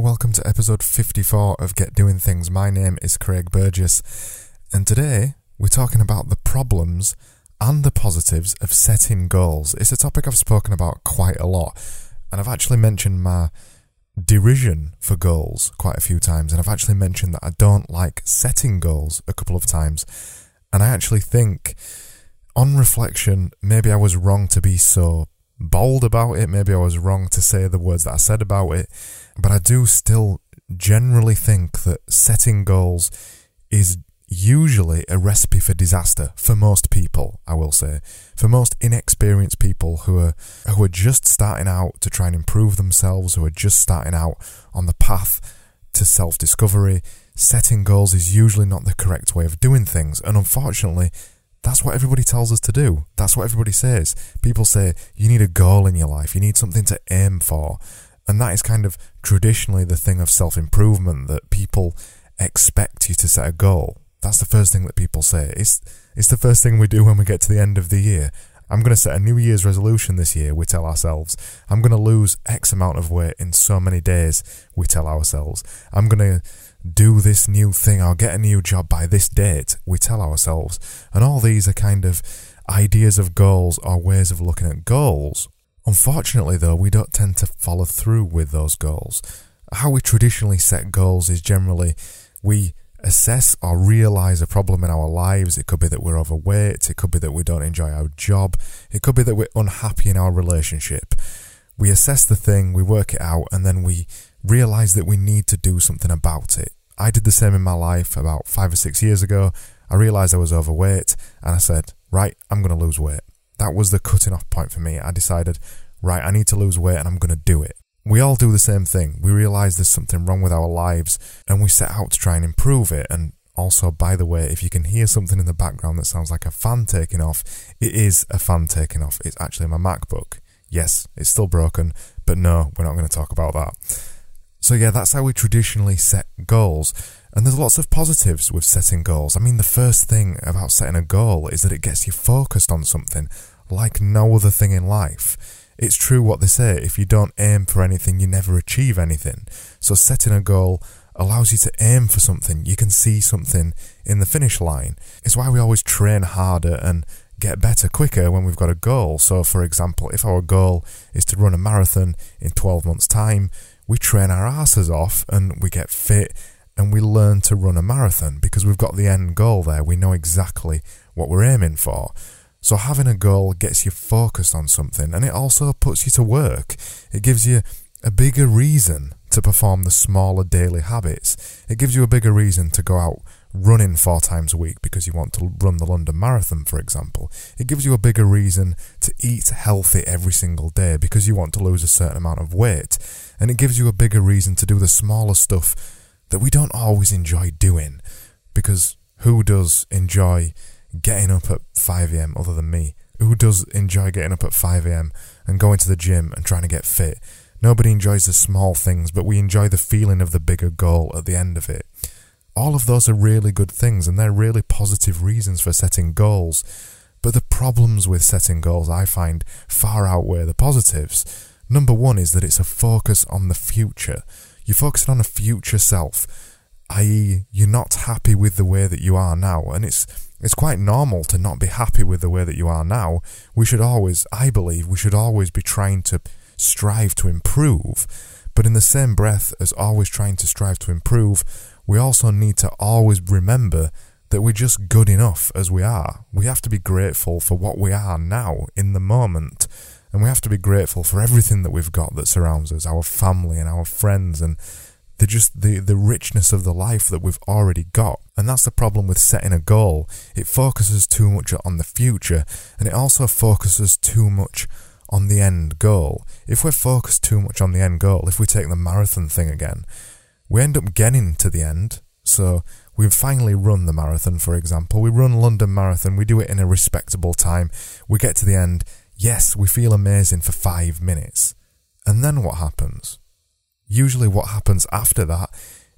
Welcome to episode 54 of Get Doing Things. My name is Craig Burgess, and today we're talking about the problems and the positives of setting goals. It's a topic I've spoken about quite a lot, and I've actually mentioned my derision for goals quite a few times, and I've actually mentioned that I don't like setting goals a couple of times, and I actually think, on reflection, maybe I was wrong to be so bold about it, maybe I was wrong to say the words that I said about it but I do still generally think that setting goals is usually a recipe for disaster for most people, I will say. For most inexperienced people who are who are just starting out to try and improve themselves, who are just starting out on the path to self-discovery, setting goals is usually not the correct way of doing things. And unfortunately, that's what everybody tells us to do. That's what everybody says. People say you need a goal in your life, you need something to aim for. And that is kind of traditionally the thing of self improvement that people expect you to set a goal. That's the first thing that people say. It's, it's the first thing we do when we get to the end of the year. I'm going to set a New Year's resolution this year, we tell ourselves. I'm going to lose X amount of weight in so many days, we tell ourselves. I'm going to do this new thing, I'll get a new job by this date, we tell ourselves. And all these are kind of ideas of goals or ways of looking at goals. Unfortunately, though, we don't tend to follow through with those goals. How we traditionally set goals is generally we assess or realize a problem in our lives. It could be that we're overweight, it could be that we don't enjoy our job, it could be that we're unhappy in our relationship. We assess the thing, we work it out, and then we realize that we need to do something about it. I did the same in my life about five or six years ago. I realized I was overweight, and I said, Right, I'm going to lose weight that was the cutting off point for me. I decided, right, I need to lose weight and I'm going to do it. We all do the same thing. We realize there's something wrong with our lives and we set out to try and improve it. And also, by the way, if you can hear something in the background that sounds like a fan taking off, it is a fan taking off. It's actually my MacBook. Yes, it's still broken, but no, we're not going to talk about that. So, yeah, that's how we traditionally set goals. And there's lots of positives with setting goals. I mean, the first thing about setting a goal is that it gets you focused on something like no other thing in life. It's true what they say if you don't aim for anything, you never achieve anything. So, setting a goal allows you to aim for something. You can see something in the finish line. It's why we always train harder and get better quicker when we've got a goal. So, for example, if our goal is to run a marathon in 12 months' time, we train our asses off and we get fit and we learn to run a marathon because we've got the end goal there. We know exactly what we're aiming for. So having a goal gets you focused on something and it also puts you to work. It gives you a bigger reason to perform the smaller daily habits. It gives you a bigger reason to go out running four times a week because you want to run the London Marathon, for example. It gives you a bigger reason to eat healthy every single day because you want to lose a certain amount of weight. And it gives you a bigger reason to do the smaller stuff that we don't always enjoy doing because who does enjoy getting up at 5am other than me? Who does enjoy getting up at 5am and going to the gym and trying to get fit? Nobody enjoys the small things, but we enjoy the feeling of the bigger goal at the end of it. All of those are really good things and they're really positive reasons for setting goals. But the problems with setting goals I find far outweigh the positives. Number one is that it's a focus on the future. You're focusing on a future self, i.e., you're not happy with the way that you are now, and it's it's quite normal to not be happy with the way that you are now. We should always, I believe, we should always be trying to strive to improve. But in the same breath as always trying to strive to improve, we also need to always remember that we're just good enough as we are. We have to be grateful for what we are now in the moment and we have to be grateful for everything that we've got that surrounds us, our family and our friends and the just the, the richness of the life that we've already got. And that's the problem with setting a goal. It focuses too much on the future and it also focuses too much on the end goal. If we're focused too much on the end goal, if we take the marathon thing again, we end up getting to the end. So we've finally run the marathon, for example. We run London Marathon, we do it in a respectable time. We get to the end, Yes, we feel amazing for five minutes. And then what happens? Usually, what happens after that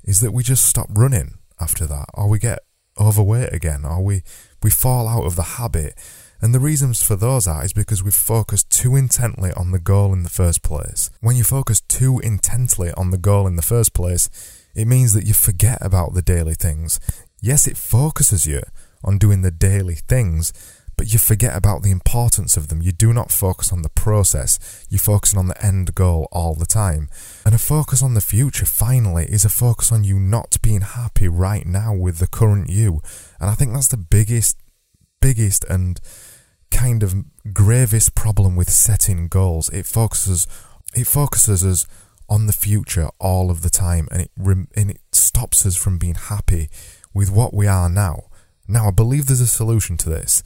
is that we just stop running after that, or we get overweight again, or we, we fall out of the habit. And the reasons for those are is because we've focused too intently on the goal in the first place. When you focus too intently on the goal in the first place, it means that you forget about the daily things. Yes, it focuses you on doing the daily things, but you forget about the importance of them. You do not focus on the process, you're focusing on the end goal all the time. And a focus on the future, finally, is a focus on you not being happy right now with the current you. And I think that's the biggest, biggest, and kind of gravest problem with setting goals. It focuses, it focuses us on the future all of the time, and it and it stops us from being happy with what we are now. Now, I believe there's a solution to this.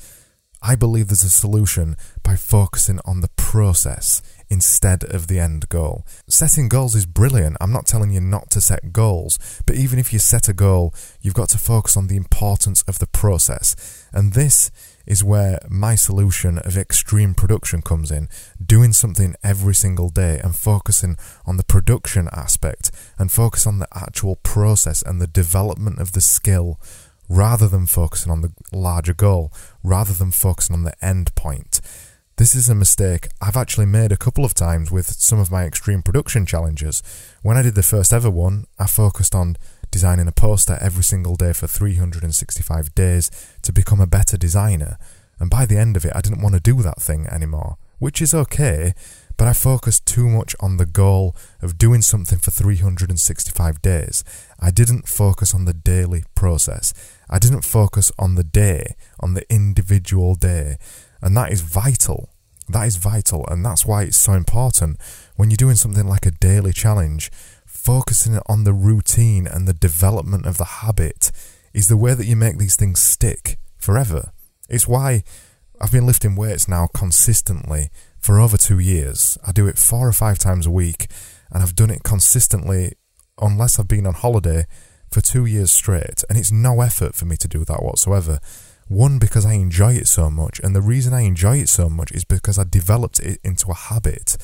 I believe there's a solution by focusing on the process instead of the end goal. Setting goals is brilliant. I'm not telling you not to set goals, but even if you set a goal, you've got to focus on the importance of the process. And this is where my solution of extreme production comes in. Doing something every single day and focusing on the production aspect and focus on the actual process and the development of the skill rather than focusing on the larger goal, rather than focusing on the end point. This is a mistake I've actually made a couple of times with some of my extreme production challenges. When I did the first ever one, I focused on designing a poster every single day for 365 days to become a better designer. And by the end of it, I didn't want to do that thing anymore, which is okay, but I focused too much on the goal of doing something for 365 days. I didn't focus on the daily process. I didn't focus on the day, on the individual day. And that is vital. That is vital. And that's why it's so important when you're doing something like a daily challenge, focusing on the routine and the development of the habit is the way that you make these things stick forever. It's why I've been lifting weights now consistently for over two years. I do it four or five times a week, and I've done it consistently, unless I've been on holiday, for two years straight. And it's no effort for me to do that whatsoever. One, because I enjoy it so much, and the reason I enjoy it so much is because I developed it into a habit.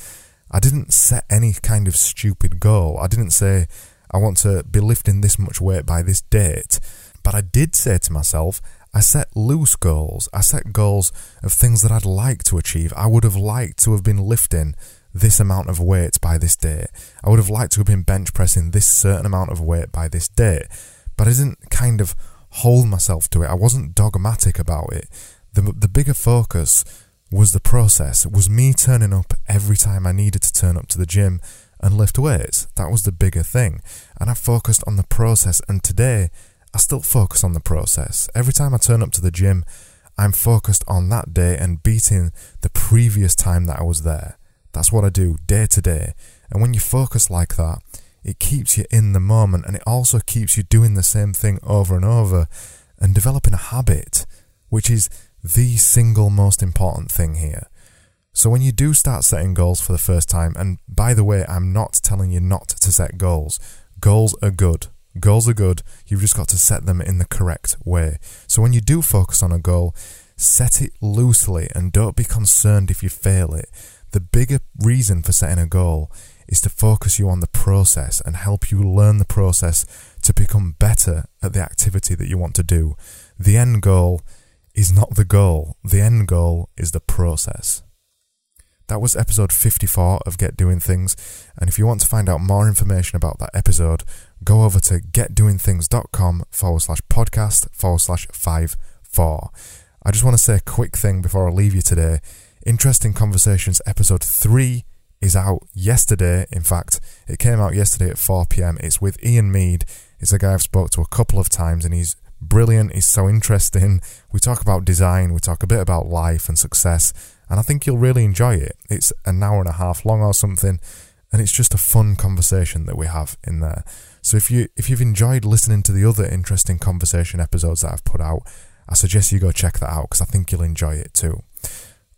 I didn't set any kind of stupid goal. I didn't say, I want to be lifting this much weight by this date. But I did say to myself, I set loose goals. I set goals of things that I'd like to achieve. I would have liked to have been lifting this amount of weight by this date. I would have liked to have been bench pressing this certain amount of weight by this date. But I didn't kind of hold myself to it. I wasn't dogmatic about it. The, the bigger focus was the process. It was me turning up every time I needed to turn up to the gym and lift weights. That was the bigger thing. And I focused on the process. And today, I still focus on the process. Every time I turn up to the gym, I'm focused on that day and beating the previous time that I was there. That's what I do day to day. And when you focus like that, it keeps you in the moment and it also keeps you doing the same thing over and over and developing a habit, which is the single most important thing here. So when you do start setting goals for the first time, and by the way, I'm not telling you not to set goals. Goals are good. Goals are good, you've just got to set them in the correct way. So when you do focus on a goal, set it loosely and don't be concerned if you fail it. The bigger reason for setting a goal is to focus you on the process and help you learn the process to become better at the activity that you want to do. The end goal is not the goal, the end goal is the process. That was episode 54 of Get Doing Things. And if you want to find out more information about that episode, go over to getdoingthings.com forward slash podcast forward slash five four. I just want to say a quick thing before I leave you today. Interesting Conversations episode 3 is out yesterday. In fact, it came out yesterday at 4 pm. It's with Ian Mead. It's a guy I've spoke to a couple of times and he's brilliant. He's so interesting. We talk about design, we talk a bit about life and success, and I think you'll really enjoy it. It's an hour and a half long or something, and it's just a fun conversation that we have in there. So if you if you've enjoyed listening to the other interesting conversation episodes that I've put out, I suggest you go check that out because I think you'll enjoy it too.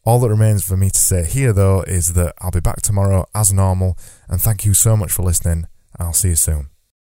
All that remains for me to say here though is that I'll be back tomorrow as normal and thank you so much for listening I'll see you soon.